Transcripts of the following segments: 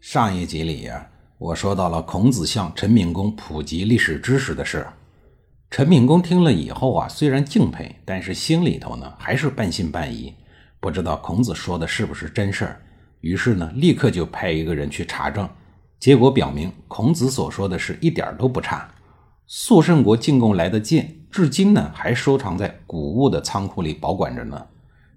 上一集里呀，我说到了孔子向陈敏公普及历史知识的事。陈敏公听了以后啊，虽然敬佩，但是心里头呢还是半信半疑，不知道孔子说的是不是真事儿。于是呢，立刻就派一个人去查证。结果表明，孔子所说的是一点都不差。肃慎国进贡来的剑，至今呢还收藏在古物的仓库里保管着呢。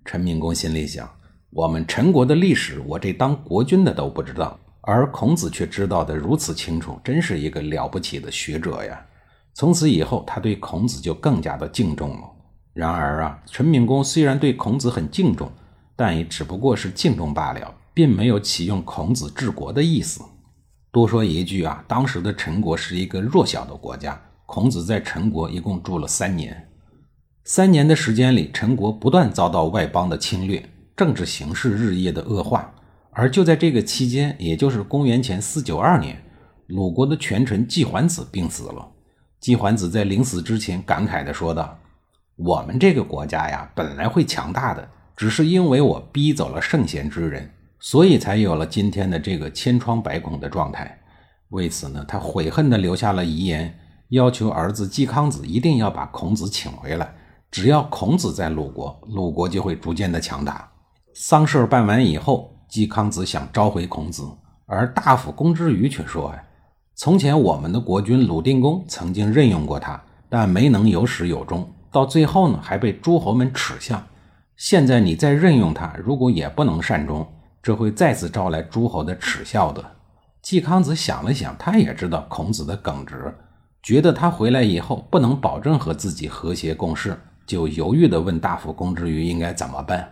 陈敏公心里想：我们陈国的历史，我这当国君的都不知道。而孔子却知道的如此清楚，真是一个了不起的学者呀！从此以后，他对孔子就更加的敬重了。然而啊，陈敏公虽然对孔子很敬重，但也只不过是敬重罢了，并没有启用孔子治国的意思。多说一句啊，当时的陈国是一个弱小的国家，孔子在陈国一共住了三年。三年的时间里，陈国不断遭到外邦的侵略，政治形势日夜的恶化。而就在这个期间，也就是公元前四九二年，鲁国的权臣季桓子病死了。季桓子在临死之前感慨地说道：“我们这个国家呀，本来会强大的，只是因为我逼走了圣贤之人，所以才有了今天的这个千疮百孔的状态。为此呢，他悔恨地留下了遗言，要求儿子季康子一定要把孔子请回来。只要孔子在鲁国，鲁国就会逐渐的强大。丧事办完以后。”季康子想召回孔子，而大夫公之于却说：“呀，从前我们的国君鲁定公曾经任用过他，但没能有始有终，到最后呢，还被诸侯们耻笑。现在你再任用他，如果也不能善终，这会再次招来诸侯的耻笑的。”季康子想了想，他也知道孔子的耿直，觉得他回来以后不能保证和自己和谐共事，就犹豫地问大夫公之于应该怎么办。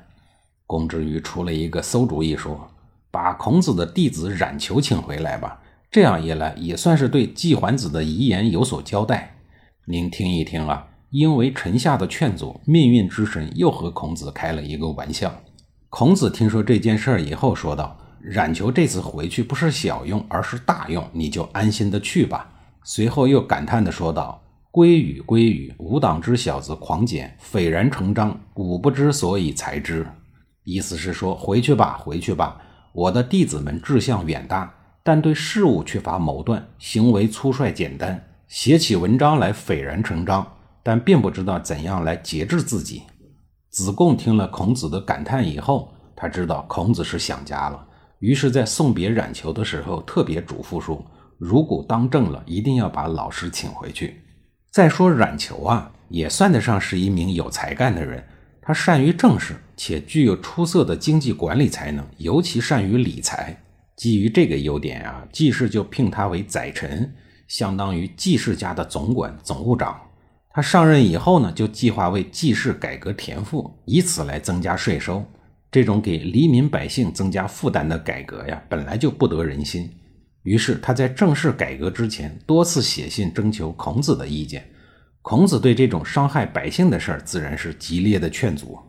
公之于出了一个馊主意，说：“把孔子的弟子冉求请回来吧，这样一来也算是对季桓子的遗言有所交代。您听一听啊，因为臣下的劝阻，命运之神又和孔子开了一个玩笑。”孔子听说这件事以后，说道：“冉求这次回去不是小用，而是大用，你就安心的去吧。”随后又感叹的说道：“归语归语，吾党之小子狂简，斐然成章，吾不知所以才之。”意思是说，回去吧，回去吧。我的弟子们志向远大，但对事物缺乏谋断，行为粗率简单，写起文章来斐然成章，但并不知道怎样来节制自己。子贡听了孔子的感叹以后，他知道孔子是想家了，于是，在送别冉求的时候，特别嘱咐说：如果当政了，一定要把老师请回去。再说冉求啊，也算得上是一名有才干的人。他善于政事，且具有出色的经济管理才能，尤其善于理财。基于这个优点啊，季氏就聘他为宰臣，相当于季氏家的总管、总务长。他上任以后呢，就计划为季氏改革田赋，以此来增加税收。这种给黎民百姓增加负担的改革呀，本来就不得人心。于是他在正式改革之前，多次写信征求孔子的意见。孔子对这种伤害百姓的事儿，自然是激烈的劝阻。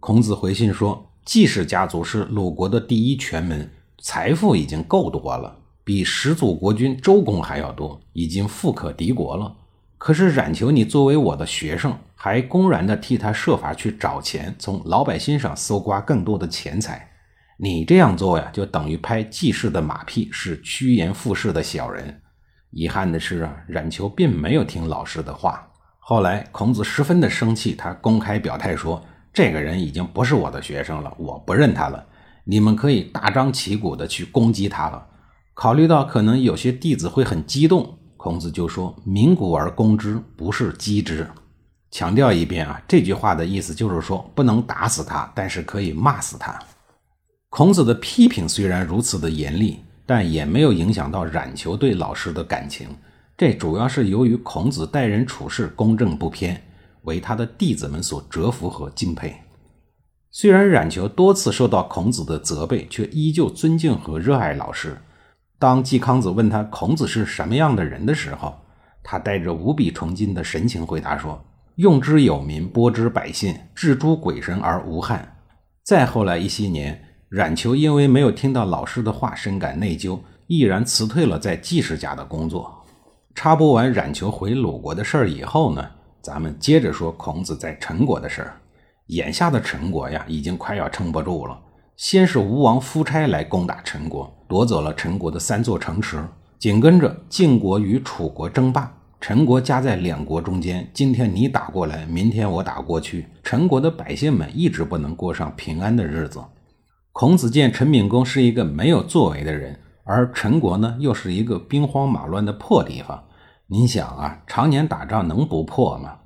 孔子回信说：“季氏家族是鲁国的第一权门，财富已经够多了，比始祖国君周公还要多，已经富可敌国了。可是冉求，你作为我的学生，还公然的替他设法去找钱，从老百姓上搜刮更多的钱财。你这样做呀，就等于拍季氏的马屁，是趋炎附势的小人。”遗憾的是啊，冉求并没有听老师的话。后来孔子十分的生气，他公开表态说：“这个人已经不是我的学生了，我不认他了。你们可以大张旗鼓的去攻击他了。”考虑到可能有些弟子会很激动，孔子就说：“鸣鼓而攻之，不是击之。”强调一遍啊，这句话的意思就是说，不能打死他，但是可以骂死他。孔子的批评虽然如此的严厉。但也没有影响到冉求对老师的感情，这主要是由于孔子待人处事公正不偏，为他的弟子们所折服和敬佩。虽然冉求多次受到孔子的责备，却依旧尊敬和热爱老师。当季康子问他孔子是什么样的人的时候，他带着无比崇敬的神情回答说：“用之有民，播之百姓，治诸鬼神而无憾。”再后来一些年，冉求因为没有听到老师的话，深感内疚，毅然辞退了在季氏家的工作。插播完冉求回鲁国的事儿以后呢，咱们接着说孔子在陈国的事儿。眼下的陈国呀，已经快要撑不住了。先是吴王夫差来攻打陈国，夺走了陈国的三座城池。紧跟着晋国与楚国争霸，陈国夹在两国中间。今天你打过来，明天我打过去，陈国的百姓们一直不能过上平安的日子。孔子见陈敏公是一个没有作为的人，而陈国呢又是一个兵荒马乱的破地方。您想啊，常年打仗能不破吗？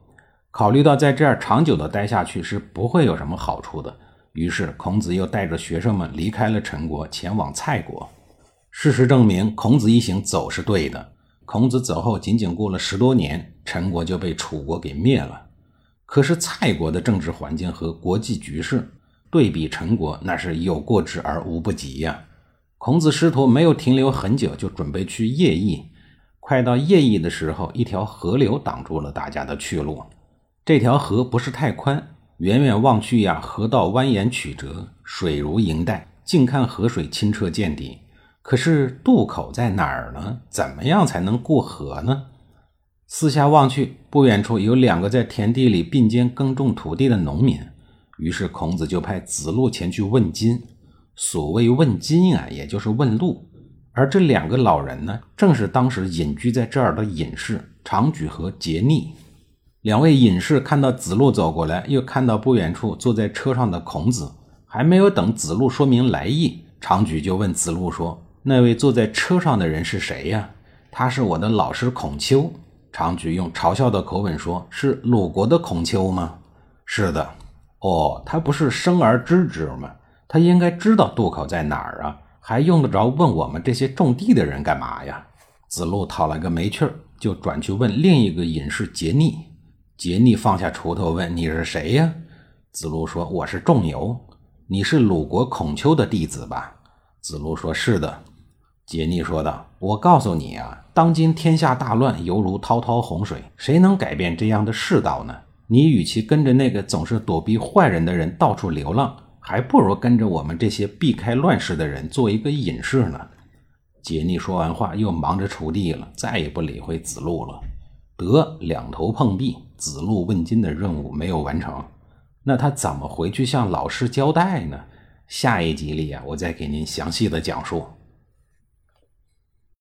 考虑到在这儿长久的待下去是不会有什么好处的，于是孔子又带着学生们离开了陈国，前往蔡国。事实证明，孔子一行走是对的。孔子走后，仅仅过了十多年，陈国就被楚国给灭了。可是蔡国的政治环境和国际局势对比陈国，那是有过之而无不及呀。孔子师徒没有停留很久，就准备去夜邑。快到夜邑的时候，一条河流挡住了大家的去路。这条河不是太宽，远远望去呀，河道蜿蜒曲折，水如银带，近看河水清澈见底。可是渡口在哪儿呢？怎么样才能过河呢？四下望去，不远处有两个在田地里并肩耕种土地的农民。于是孔子就派子路前去问津。所谓问津啊，也就是问路。而这两个老人呢，正是当时隐居在这儿的隐士长举和桀逆。两位隐士看到子路走过来，又看到不远处坐在车上的孔子，还没有等子路说明来意，长举就问子路说。那位坐在车上的人是谁呀？他是我的老师孔丘。长举用嘲笑的口吻说：“是鲁国的孔丘吗？”“是的。”“哦，他不是生而知之吗？他应该知道渡口在哪儿啊？还用得着问我们这些种地的人干嘛呀？”子路讨了个没趣儿，就转去问另一个隐士桀逆。桀逆放下锄头问：“你是谁呀？”子路说：“我是仲由。你是鲁国孔丘的弟子吧？”子路说：“是的。”桀逆说道：“我告诉你啊，当今天下大乱，犹如滔滔洪水，谁能改变这样的世道呢？你与其跟着那个总是躲避坏人的人到处流浪，还不如跟着我们这些避开乱世的人做一个隐士呢。”桀逆说完话，又忙着锄地了，再也不理会子路了。得两头碰壁，子路问津的任务没有完成，那他怎么回去向老师交代呢？下一集里啊，我再给您详细的讲述。